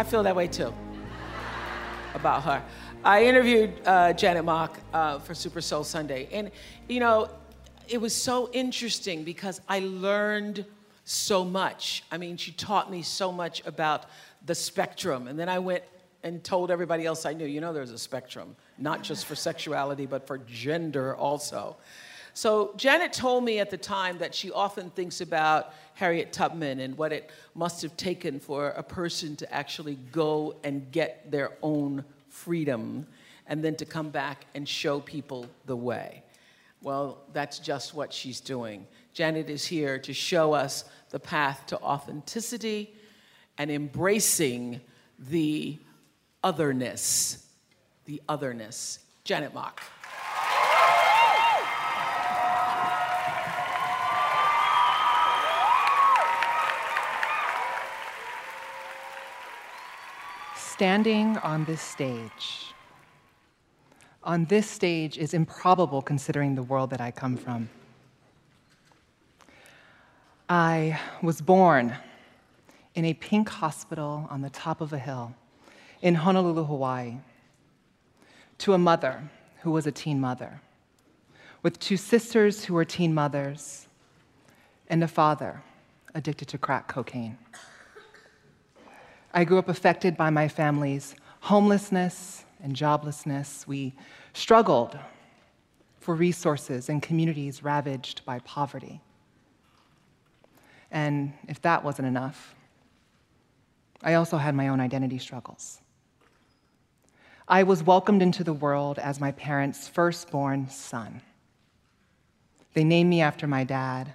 I feel that way too about her. I interviewed uh, Janet Mock uh, for Super Soul Sunday. And, you know, it was so interesting because I learned so much. I mean, she taught me so much about the spectrum. And then I went and told everybody else I knew, you know, there's a spectrum, not just for sexuality, but for gender also. So Janet told me at the time that she often thinks about Harriet Tubman and what it must have taken for a person to actually go and get their own freedom and then to come back and show people the way. Well, that's just what she's doing. Janet is here to show us the path to authenticity and embracing the otherness. The otherness. Janet Mock. Standing on this stage. On this stage is improbable considering the world that I come from. I was born in a pink hospital on the top of a hill in Honolulu, Hawaii, to a mother who was a teen mother, with two sisters who were teen mothers, and a father addicted to crack cocaine. I grew up affected by my family's homelessness and joblessness. We struggled for resources in communities ravaged by poverty. And if that wasn't enough, I also had my own identity struggles. I was welcomed into the world as my parents' firstborn son. They named me after my dad.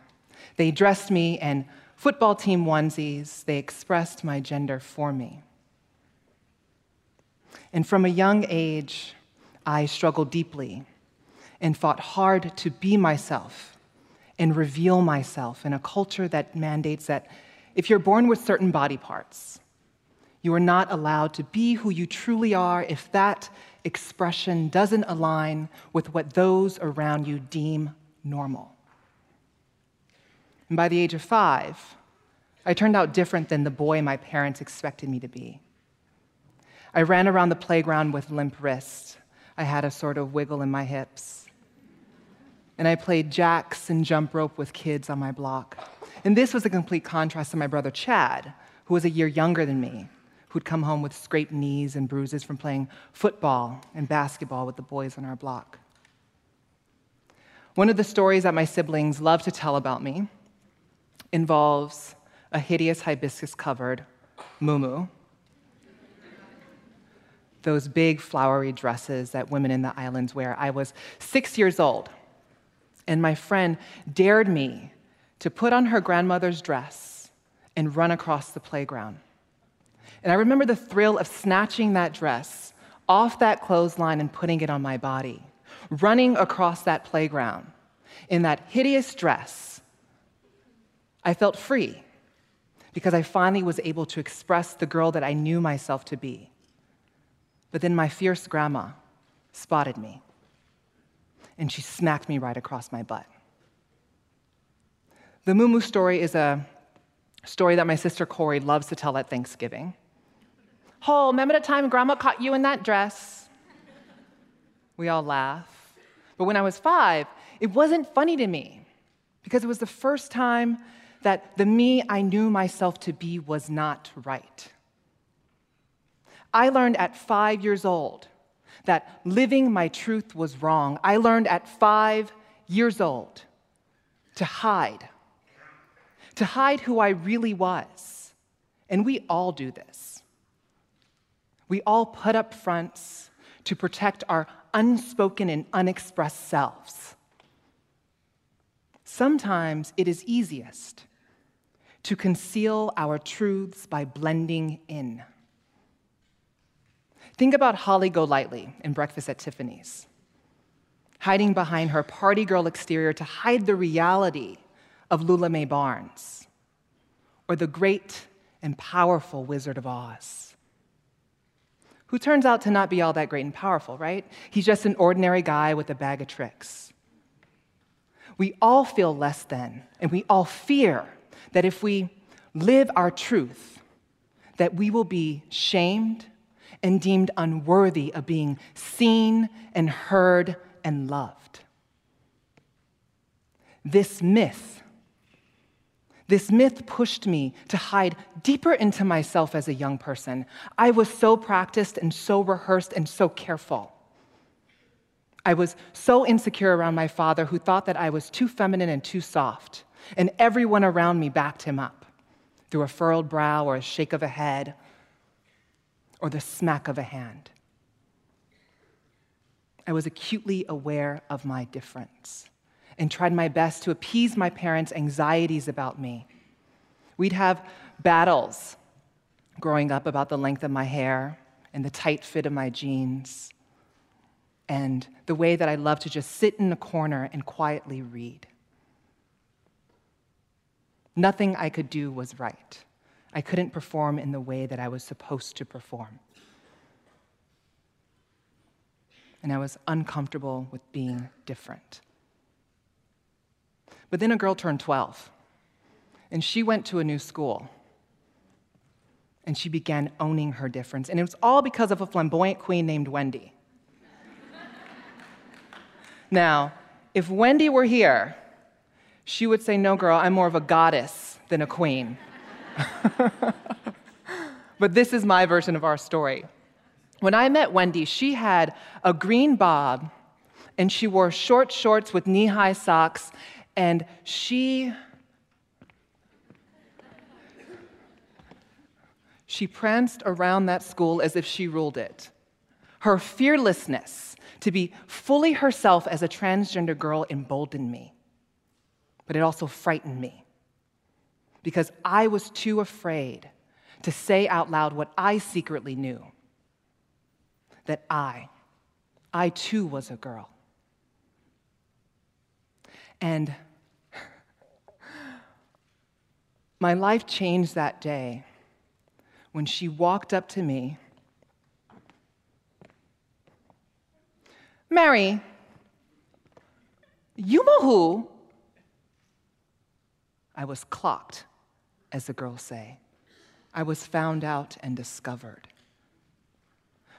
They dressed me in football team onesies. They expressed my gender for me. And from a young age, I struggled deeply and fought hard to be myself and reveal myself in a culture that mandates that if you're born with certain body parts, you are not allowed to be who you truly are if that expression doesn't align with what those around you deem normal. And by the age of five, I turned out different than the boy my parents expected me to be. I ran around the playground with limp wrists. I had a sort of wiggle in my hips. And I played jacks and jump rope with kids on my block. And this was a complete contrast to my brother Chad, who was a year younger than me, who'd come home with scraped knees and bruises from playing football and basketball with the boys on our block. One of the stories that my siblings love to tell about me involves a hideous hibiscus covered mumu. those big flowery dresses that women in the islands wear. I was six years old, and my friend dared me to put on her grandmother's dress and run across the playground. And I remember the thrill of snatching that dress off that clothesline and putting it on my body, running across that playground in that hideous dress. I felt free because I finally was able to express the girl that I knew myself to be. But then my fierce grandma spotted me, and she smacked me right across my butt. The Moo story is a story that my sister Corey loves to tell at Thanksgiving. Oh, remember the time grandma caught you in that dress? We all laugh. But when I was five, it wasn't funny to me because it was the first time that the me I knew myself to be was not right. I learned at five years old that living my truth was wrong. I learned at five years old to hide, to hide who I really was. And we all do this. We all put up fronts to protect our unspoken and unexpressed selves. Sometimes it is easiest to conceal our truths by blending in. Think about Holly Golightly in Breakfast at Tiffany's, hiding behind her party girl exterior to hide the reality of Lula Mae Barnes, or the great and powerful Wizard of Oz, who turns out to not be all that great and powerful, right? He's just an ordinary guy with a bag of tricks. We all feel less than, and we all fear that if we live our truth, that we will be shamed and deemed unworthy of being seen and heard and loved. This myth, this myth pushed me to hide deeper into myself as a young person. I was so practiced and so rehearsed and so careful. I was so insecure around my father, who thought that I was too feminine and too soft, and everyone around me backed him up through a furrowed brow or a shake of a head or the smack of a hand. I was acutely aware of my difference and tried my best to appease my parents' anxieties about me. We'd have battles growing up about the length of my hair and the tight fit of my jeans and the way that I loved to just sit in a corner and quietly read. Nothing I could do was right. I couldn't perform in the way that I was supposed to perform. And I was uncomfortable with being different. But then a girl turned 12, and she went to a new school. And she began owning her difference. And it was all because of a flamboyant queen named Wendy. now, if Wendy were here, she would say, No, girl, I'm more of a goddess than a queen. but this is my version of our story. When I met Wendy, she had a green bob and she wore short shorts with knee high socks, and she. She pranced around that school as if she ruled it. Her fearlessness to be fully herself as a transgender girl emboldened me, but it also frightened me because I was too afraid to say out loud what I secretly knew that I, I too was a girl. And my life changed that day when she walked up to me. Mary, you know who? I was clocked as the girls say. I was found out and discovered.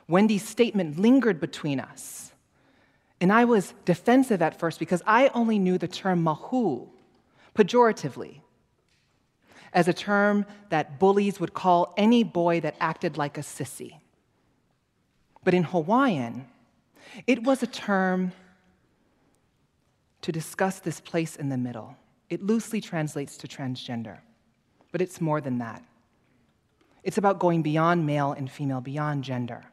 Wendy's statement lingered between us. And I was defensive at first because I only knew the term mahu, pejoratively, as a term that bullies would call any boy that acted like a sissy. But in Hawaiian, it was a term to discuss this place in the middle. It loosely translates to transgender but it's more than that. It's about going beyond male and female, beyond gender.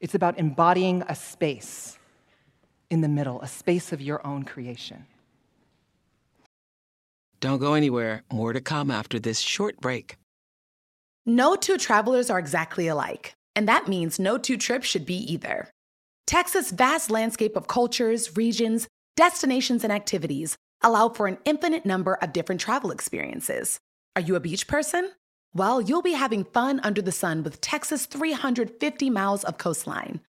It's about embodying a space in the middle, a space of your own creation. Don't go anywhere. More to come after this short break. No two travelers are exactly alike, and that means no two trips should be either. Texas' vast landscape of cultures, regions, destinations, and activities allow for an infinite number of different travel experiences. Are you a beach person? Well, you'll be having fun under the sun with Texas' 350 miles of coastline.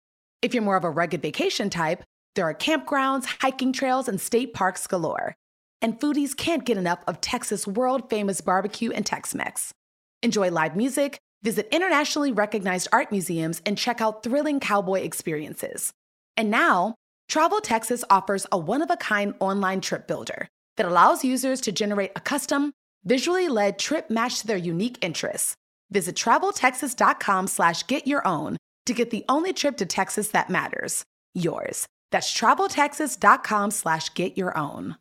If you're more of a rugged vacation type, there are campgrounds, hiking trails, and state parks galore. And foodies can't get enough of Texas' world famous barbecue and Tex Mex. Enjoy live music, visit internationally recognized art museums, and check out thrilling cowboy experiences. And now, Travel Texas offers a one of a kind online trip builder that allows users to generate a custom, visually led trip matched to their unique interests. Visit traveltexas.com slash get your own to get the only trip to Texas that matters, yours. That's traveltexas.com slash get your own.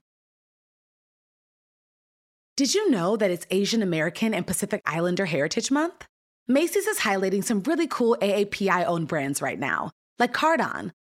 Did you know that it's Asian American and Pacific Islander Heritage Month? Macy's is highlighting some really cool AAPI owned brands right now, like Cardon,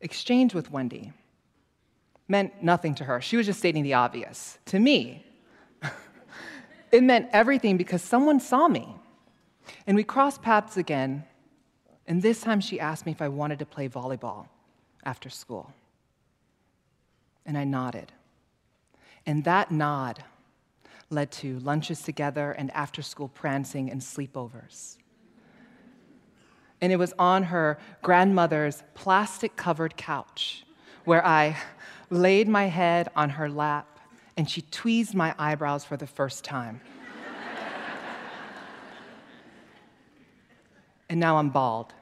exchange with Wendy meant nothing to her. She was just stating the obvious. To me, it meant everything because someone saw me. And we crossed paths again, and this time she asked me if I wanted to play volleyball after school. And I nodded. And that nod led to lunches together and after school prancing and sleepovers and it was on her grandmother's plastic covered couch where I laid my head on her lap and she tweezed my eyebrows for the first time. and now I'm bald.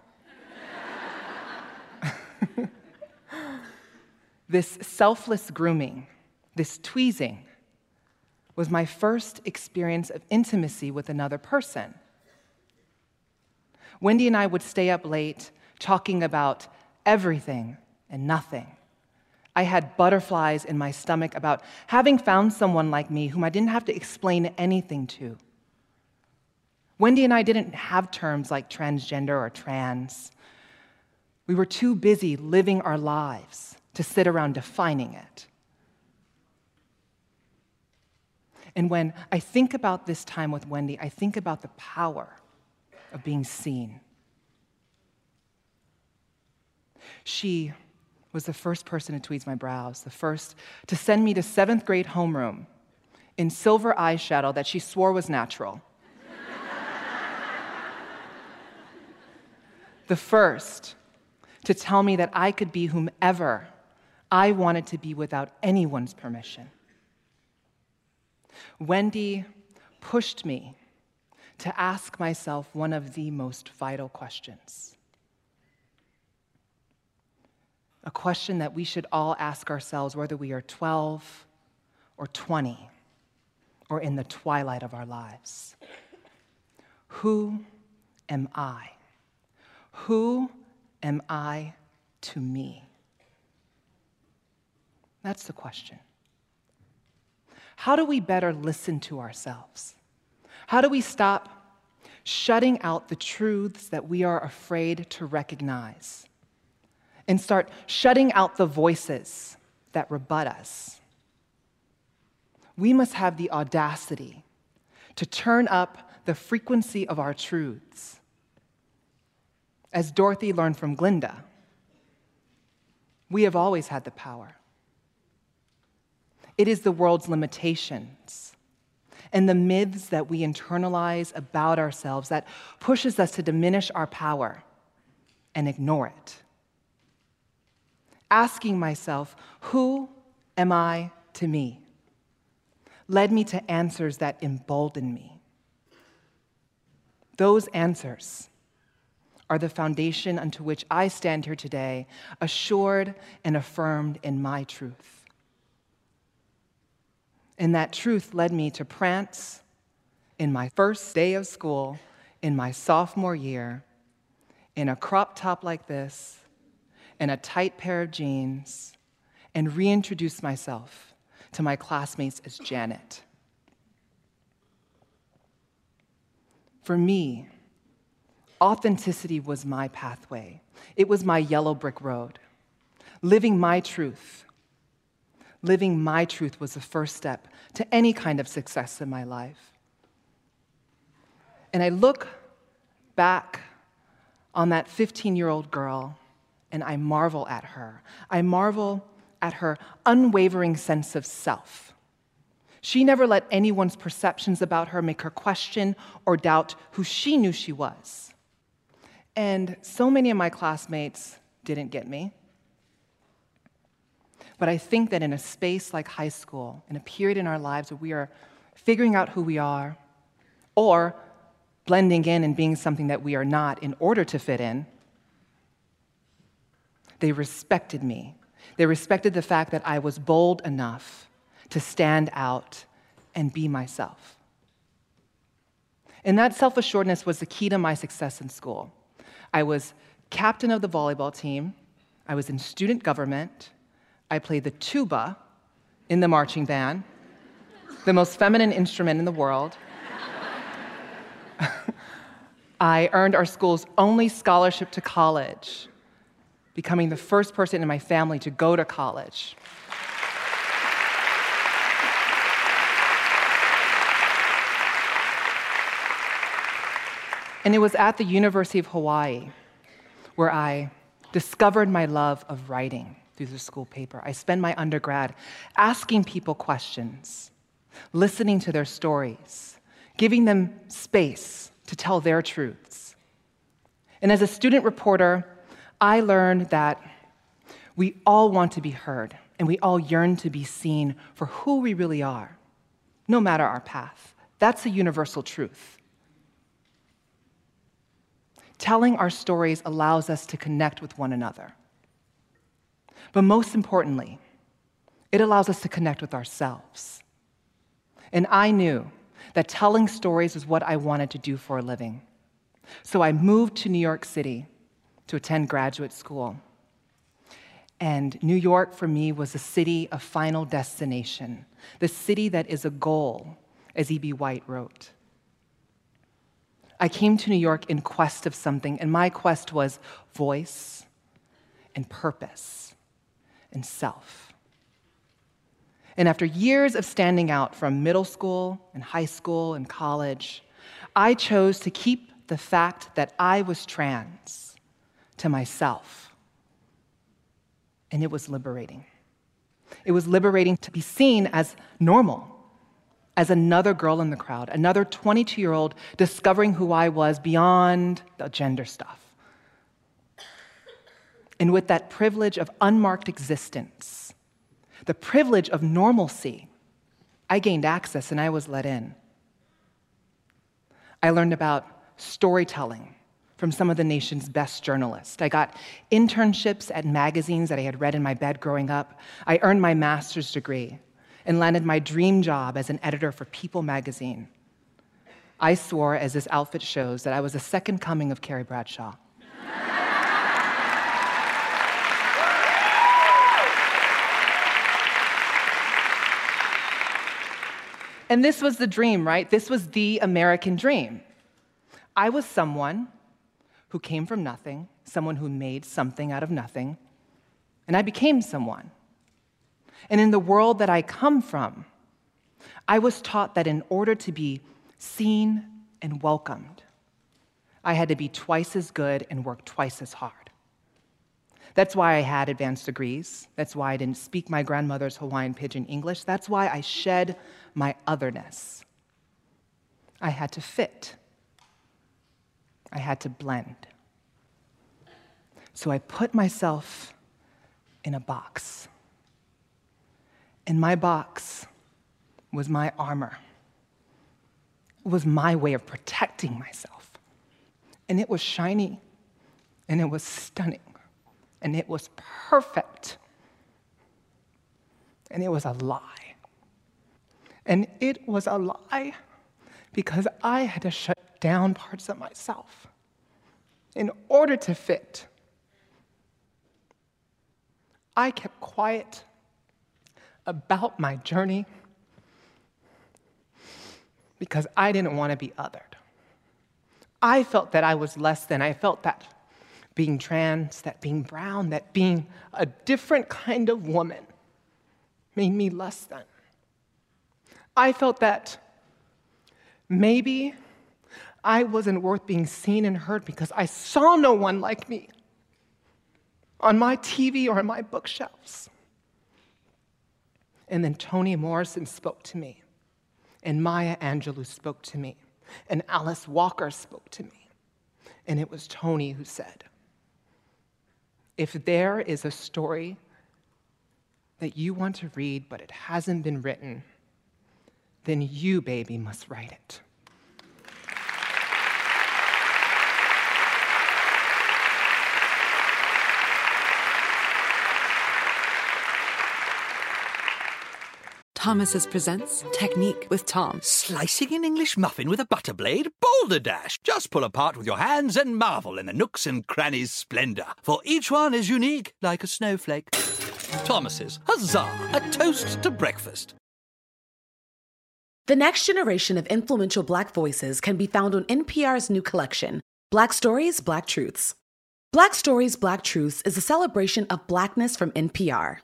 this selfless grooming, this tweezing, was my first experience of intimacy with another person. Wendy and I would stay up late talking about everything and nothing. I had butterflies in my stomach about having found someone like me whom I didn't have to explain anything to. Wendy and I didn't have terms like transgender or trans. We were too busy living our lives to sit around defining it. And when I think about this time with Wendy, I think about the power of being seen. She was the first person to tweeze my brows, the first to send me to seventh grade homeroom in silver eyeshadow that she swore was natural. the first to tell me that I could be whomever I wanted to be without anyone's permission. Wendy pushed me to ask myself one of the most vital questions. A question that we should all ask ourselves, whether we are 12 or 20 or in the twilight of our lives Who am I? Who am I to me? That's the question. How do we better listen to ourselves? How do we stop shutting out the truths that we are afraid to recognize and start shutting out the voices that rebut us? We must have the audacity to turn up the frequency of our truths. As Dorothy learned from Glinda, we have always had the power. It is the world's limitations and the myths that we internalize about ourselves that pushes us to diminish our power and ignore it. Asking myself, who am I to me? led me to answers that embolden me. Those answers are the foundation unto which I stand here today, assured and affirmed in my truth. And that truth led me to prance in my first day of school in my sophomore year in a crop top like this and a tight pair of jeans and reintroduce myself to my classmates as Janet. For me, Authenticity was my pathway, it was my yellow brick road. Living my truth. Living my truth was the first step to any kind of success in my life. And I look back on that 15 year old girl and I marvel at her. I marvel at her unwavering sense of self. She never let anyone's perceptions about her make her question or doubt who she knew she was. And so many of my classmates didn't get me. But I think that in a space like high school, in a period in our lives where we are figuring out who we are, or blending in and being something that we are not in order to fit in, they respected me. They respected the fact that I was bold enough to stand out and be myself. And that self assuredness was the key to my success in school. I was captain of the volleyball team, I was in student government, I played the tuba in the marching band, the most feminine instrument in the world. I earned our school's only scholarship to college, becoming the first person in my family to go to college. And it was at the University of Hawaii where I discovered my love of writing through the school paper. I spent my undergrad asking people questions, listening to their stories, giving them space to tell their truths. And as a student reporter, I learned that we all want to be heard and we all yearn to be seen for who we really are, no matter our path. That's a universal truth. Telling our stories allows us to connect with one another. But most importantly, it allows us to connect with ourselves. And I knew that telling stories was what I wanted to do for a living. So I moved to New York City to attend graduate school. And New York for me was a city of final destination, the city that is a goal, as E.B. White wrote. I came to New York in quest of something, and my quest was voice and purpose and self. And after years of standing out from middle school and high school and college, I chose to keep the fact that I was trans to myself. And it was liberating. It was liberating to be seen as normal, as another girl in the crowd, another 22 year old discovering who I was beyond the gender stuff. And with that privilege of unmarked existence, the privilege of normalcy, I gained access and I was let in. I learned about storytelling from some of the nation's best journalists. I got internships at magazines that I had read in my bed growing up. I earned my master's degree and landed my dream job as an editor for People magazine. I swore, as this outfit shows, that I was the second coming of Carrie Bradshaw. And this was the dream, right? This was the American dream. I was someone who came from nothing, someone who made something out of nothing, and I became someone. And in the world that I come from, I was taught that in order to be seen and welcomed, I had to be twice as good and work twice as hard. That's why I had advanced degrees. That's why I didn't speak my grandmother's Hawaiian pidgin English. That's why I shed my otherness. I had to fit, I had to blend. So I put myself in a box. And my box was my armor, it was my way of protecting myself. And it was shiny, and it was stunning, and it was perfect, and it was a lie. And it was a lie because I had to shut down parts of myself in order to fit. I kept quiet about my journey because I didn't want to be othered. I felt that I was less than. I felt that being trans, that being brown, that being a different kind of woman made me less than. I felt that maybe I wasn't worth being seen and heard because I saw no one like me on my TV or on my bookshelves. And then Toni Morrison spoke to me, and Maya Angelou spoke to me, and Alice Walker spoke to me. And it was Toni who said, If there is a story that you want to read but it hasn't been written, then you, baby, must write it. Thomas's presents Technique with Tom. Slicing an English muffin with a butter blade? Boulder Dash! Just pull apart with your hands and marvel in the nooks and crannies' splendor, for each one is unique like a snowflake. Thomas's, huzzah! A toast to breakfast. The next generation of influential Black voices can be found on NPR's new collection, Black Stories, Black Truths. Black Stories, Black Truths is a celebration of Blackness from NPR.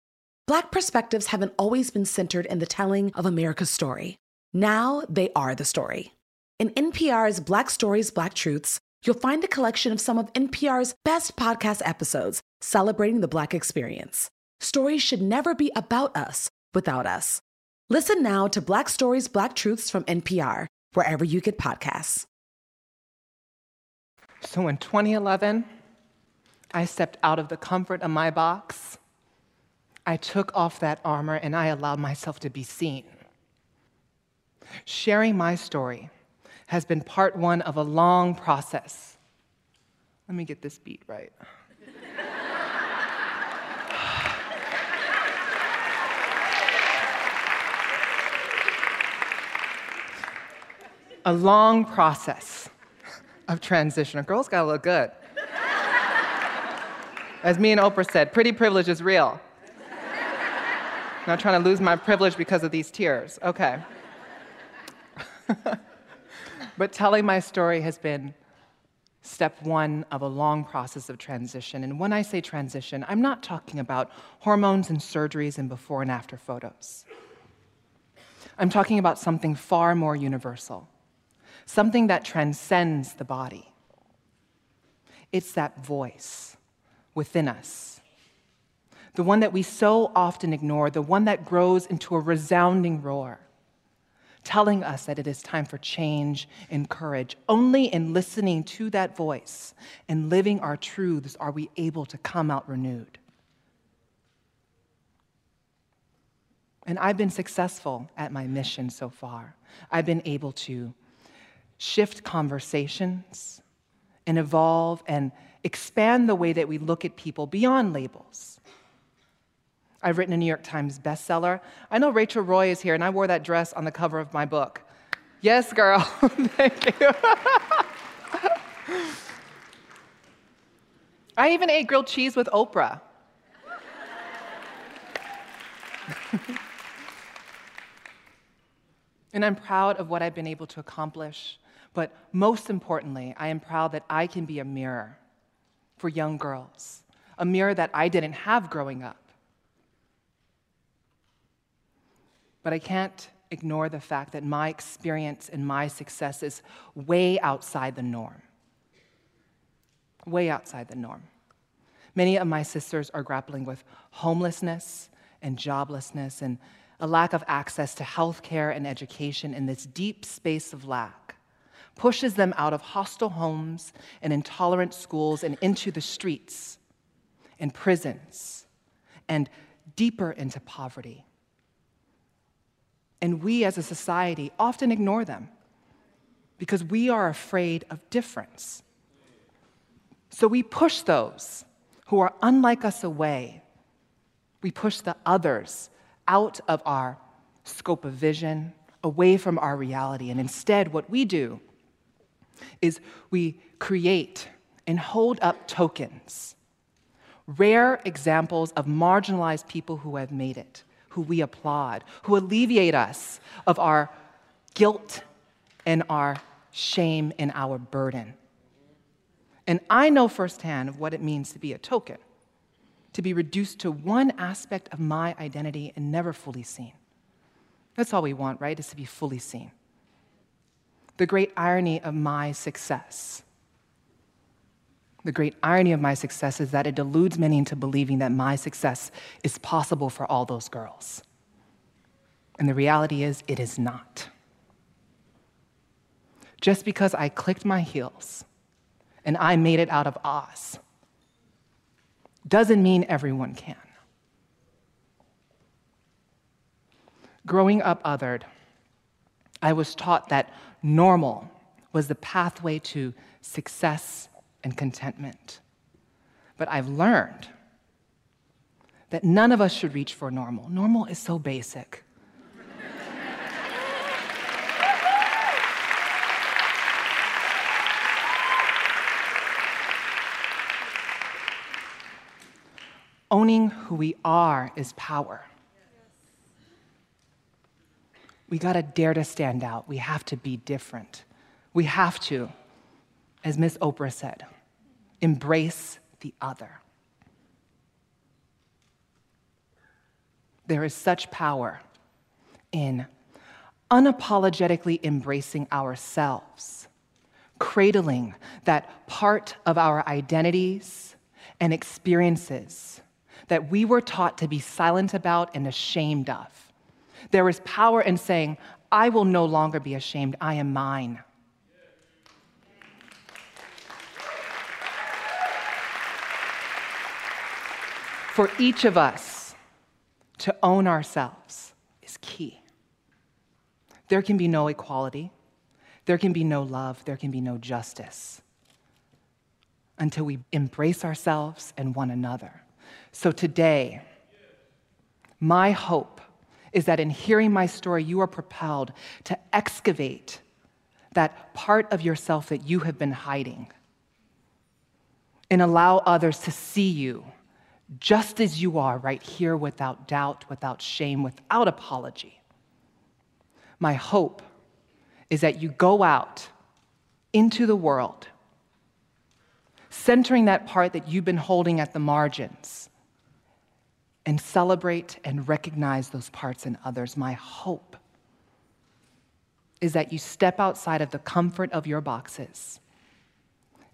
Black perspectives haven't always been centered in the telling of America's story. Now they are the story. In NPR's Black Stories, Black Truths, you'll find a collection of some of NPR's best podcast episodes celebrating the Black experience. Stories should never be about us without us. Listen now to Black Stories, Black Truths from NPR, wherever you get podcasts. So in 2011, I stepped out of the comfort of my box I took off that armor and I allowed myself to be seen. Sharing my story has been part one of a long process. Let me get this beat right. a long process of transition. A girl's gotta look good. As me and Oprah said, pretty privilege is real. I'm not trying to lose my privilege because of these tears. Okay. but telling my story has been step one of a long process of transition. And when I say transition, I'm not talking about hormones and surgeries and before and after photos. I'm talking about something far more universal, something that transcends the body. It's that voice within us the one that we so often ignore, the one that grows into a resounding roar, telling us that it is time for change and courage. Only in listening to that voice and living our truths are we able to come out renewed. And I've been successful at my mission so far. I've been able to shift conversations and evolve and expand the way that we look at people beyond labels I've written a New York Times bestseller. I know Rachel Roy is here, and I wore that dress on the cover of my book. Yes, girl. Thank you. I even ate grilled cheese with Oprah. and I'm proud of what I've been able to accomplish. But most importantly, I am proud that I can be a mirror for young girls, a mirror that I didn't have growing up. But I can't ignore the fact that my experience and my success is way outside the norm. Way outside the norm. Many of my sisters are grappling with homelessness and joblessness and a lack of access to health care and education in this deep space of lack pushes them out of hostile homes and intolerant schools and into the streets and prisons and deeper into poverty and we as a society often ignore them because we are afraid of difference. So we push those who are unlike us away. We push the others out of our scope of vision, away from our reality. And instead, what we do is we create and hold up tokens, rare examples of marginalized people who have made it, who we applaud, who alleviate us of our guilt and our shame and our burden. And I know firsthand of what it means to be a token, to be reduced to one aspect of my identity and never fully seen. That's all we want, right? Is to be fully seen. The great irony of my success. The great irony of my success is that it deludes many into believing that my success is possible for all those girls. And the reality is, it is not. Just because I clicked my heels and I made it out of Oz doesn't mean everyone can. Growing up othered, I was taught that normal was the pathway to success and contentment. But I've learned that none of us should reach for normal. Normal is so basic. Owning who we are is power. We gotta dare to stand out. We have to be different. We have to, as Miss Oprah said, embrace the other. There is such power in unapologetically embracing ourselves, cradling that part of our identities and experiences that we were taught to be silent about and ashamed of. There is power in saying, I will no longer be ashamed, I am mine. For each of us to own ourselves is key. There can be no equality, there can be no love, there can be no justice until we embrace ourselves and one another. So today, my hope is that in hearing my story, you are propelled to excavate that part of yourself that you have been hiding and allow others to see you just as you are right here without doubt, without shame, without apology. My hope is that you go out into the world, centering that part that you've been holding at the margins and celebrate and recognize those parts in others. My hope is that you step outside of the comfort of your boxes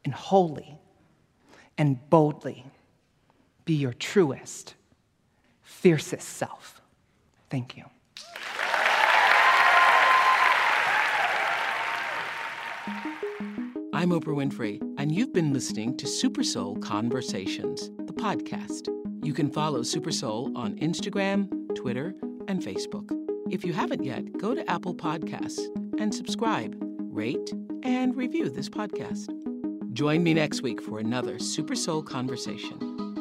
and wholly and boldly be your truest, fiercest self. Thank you. I'm Oprah Winfrey, and you've been listening to Super Soul Conversations, the podcast. You can follow Super Soul on Instagram, Twitter, and Facebook. If you haven't yet, go to Apple Podcasts and subscribe, rate, and review this podcast. Join me next week for another Super Soul conversation.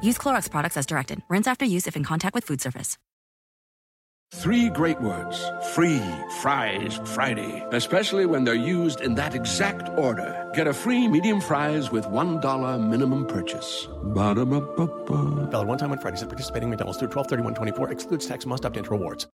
Use Clorox products as directed. Rinse after use if in contact with food surface. Three great words free fries Friday, especially when they're used in that exact order. Get a free medium fries with $1 minimum purchase. Ba-da-ba-ba-ba. Valid one time on Fridays at participating McDonald's through 12 31 24 excludes tax must opt into rewards.